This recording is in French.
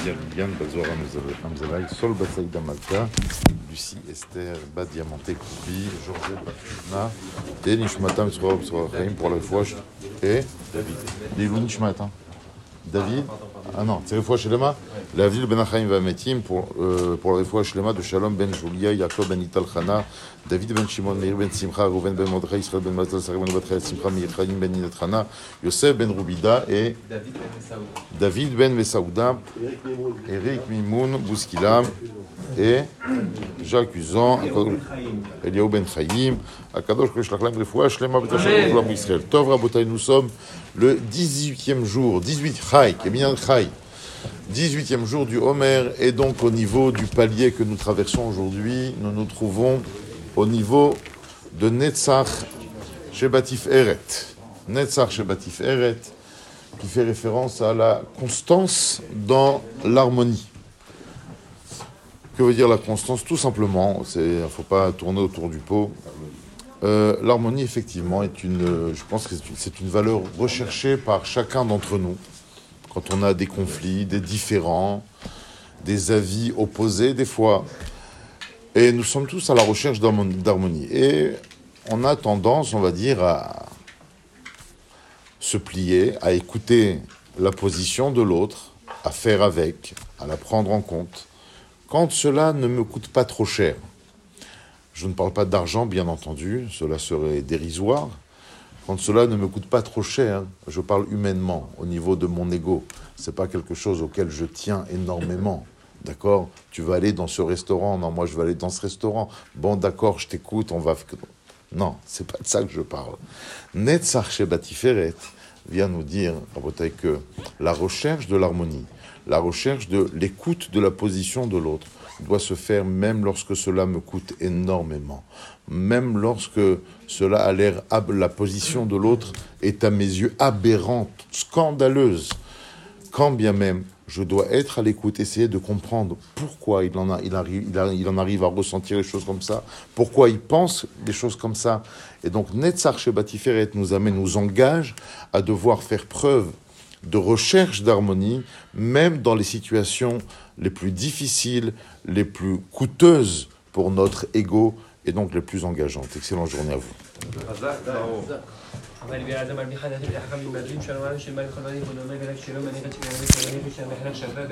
Nadia Liliane, Bazora Amzalaï, Sol Batsaïda Malka, Lucie Esther, Bad Diamanté Koubi, Georgette Batuna, et Nishmata Mitzvah Chaim pour la fois. Et David. Lilou Nishmata. David Ah non, c'est la fois chez Lema La ville Ben Achaim Vametim pour, euh, pour la fois chez Lema de Shalom Ben Julia, Yaakov Ben Ital Chana, David Ben Shimon, Meir Ben Simcha, Rouven Ben Mordechai, Israël Ben Mazal, Sarah Ben Batchel, Simcha, Meir Chaim Ben Inat Chana, Yosef Ben Rubida et David Ben Mesaouda, Eric Mimoun Bouskilam et Jacques Usan, Eliaou Ben Chaim, Akadosh Kosh Lachem Refoua, Shlema Betachem Israël. Tov Rabotai, nous sommes le 18e jour, 18 Chai, Chai, 18e jour du Homer, et donc au niveau du palier que nous traversons aujourd'hui, nous nous trouvons au niveau de Netzach Shebatif Eret. Netzach Shebatif Eret, qui fait référence à la constance dans l'harmonie. Que veut dire la constance? Tout simplement, il ne faut pas tourner autour du pot. Euh, l'harmonie, effectivement, est une, je pense que c'est une valeur recherchée par chacun d'entre nous. Quand on a des conflits, des différends, des avis opposés, des fois. Et nous sommes tous à la recherche d'harmonie. Et on a tendance, on va dire, à se plier, à écouter la position de l'autre, à faire avec, à la prendre en compte, quand cela ne me coûte pas trop cher. Je ne parle pas d'argent, bien entendu, cela serait dérisoire. Quand cela ne me coûte pas trop cher, je parle humainement, au niveau de mon ego. C'est pas quelque chose auquel je tiens énormément. D'accord? Tu vas aller dans ce restaurant, non, moi je vais aller dans ce restaurant. Bon, d'accord, je t'écoute, on va. Non, c'est pas de ça que je parle. Netzach Shebatiferet vient nous dire, que la recherche de l'harmonie, la recherche de l'écoute de la position de l'autre, doit se faire même lorsque cela me coûte énormément, même lorsque cela a l'air la position de l'autre est à mes yeux aberrante, scandaleuse. Quand bien même je dois être à l'écoute, essayer de comprendre pourquoi il en, arrive, à ressentir les choses comme ça, pourquoi il pense des choses comme ça. Et donc Netzach Shebatiferet nous amène, nous engage à devoir faire preuve de recherche d'harmonie, même dans les situations les plus difficiles, les plus coûteuses pour notre ego et donc les plus engageantes. Excellente journée à vous. ولی بیاد من می‌خواد از حقم بدیم شما من شما می‌خواد این خدا من گرفت شما من این چیزا من می‌خواد شما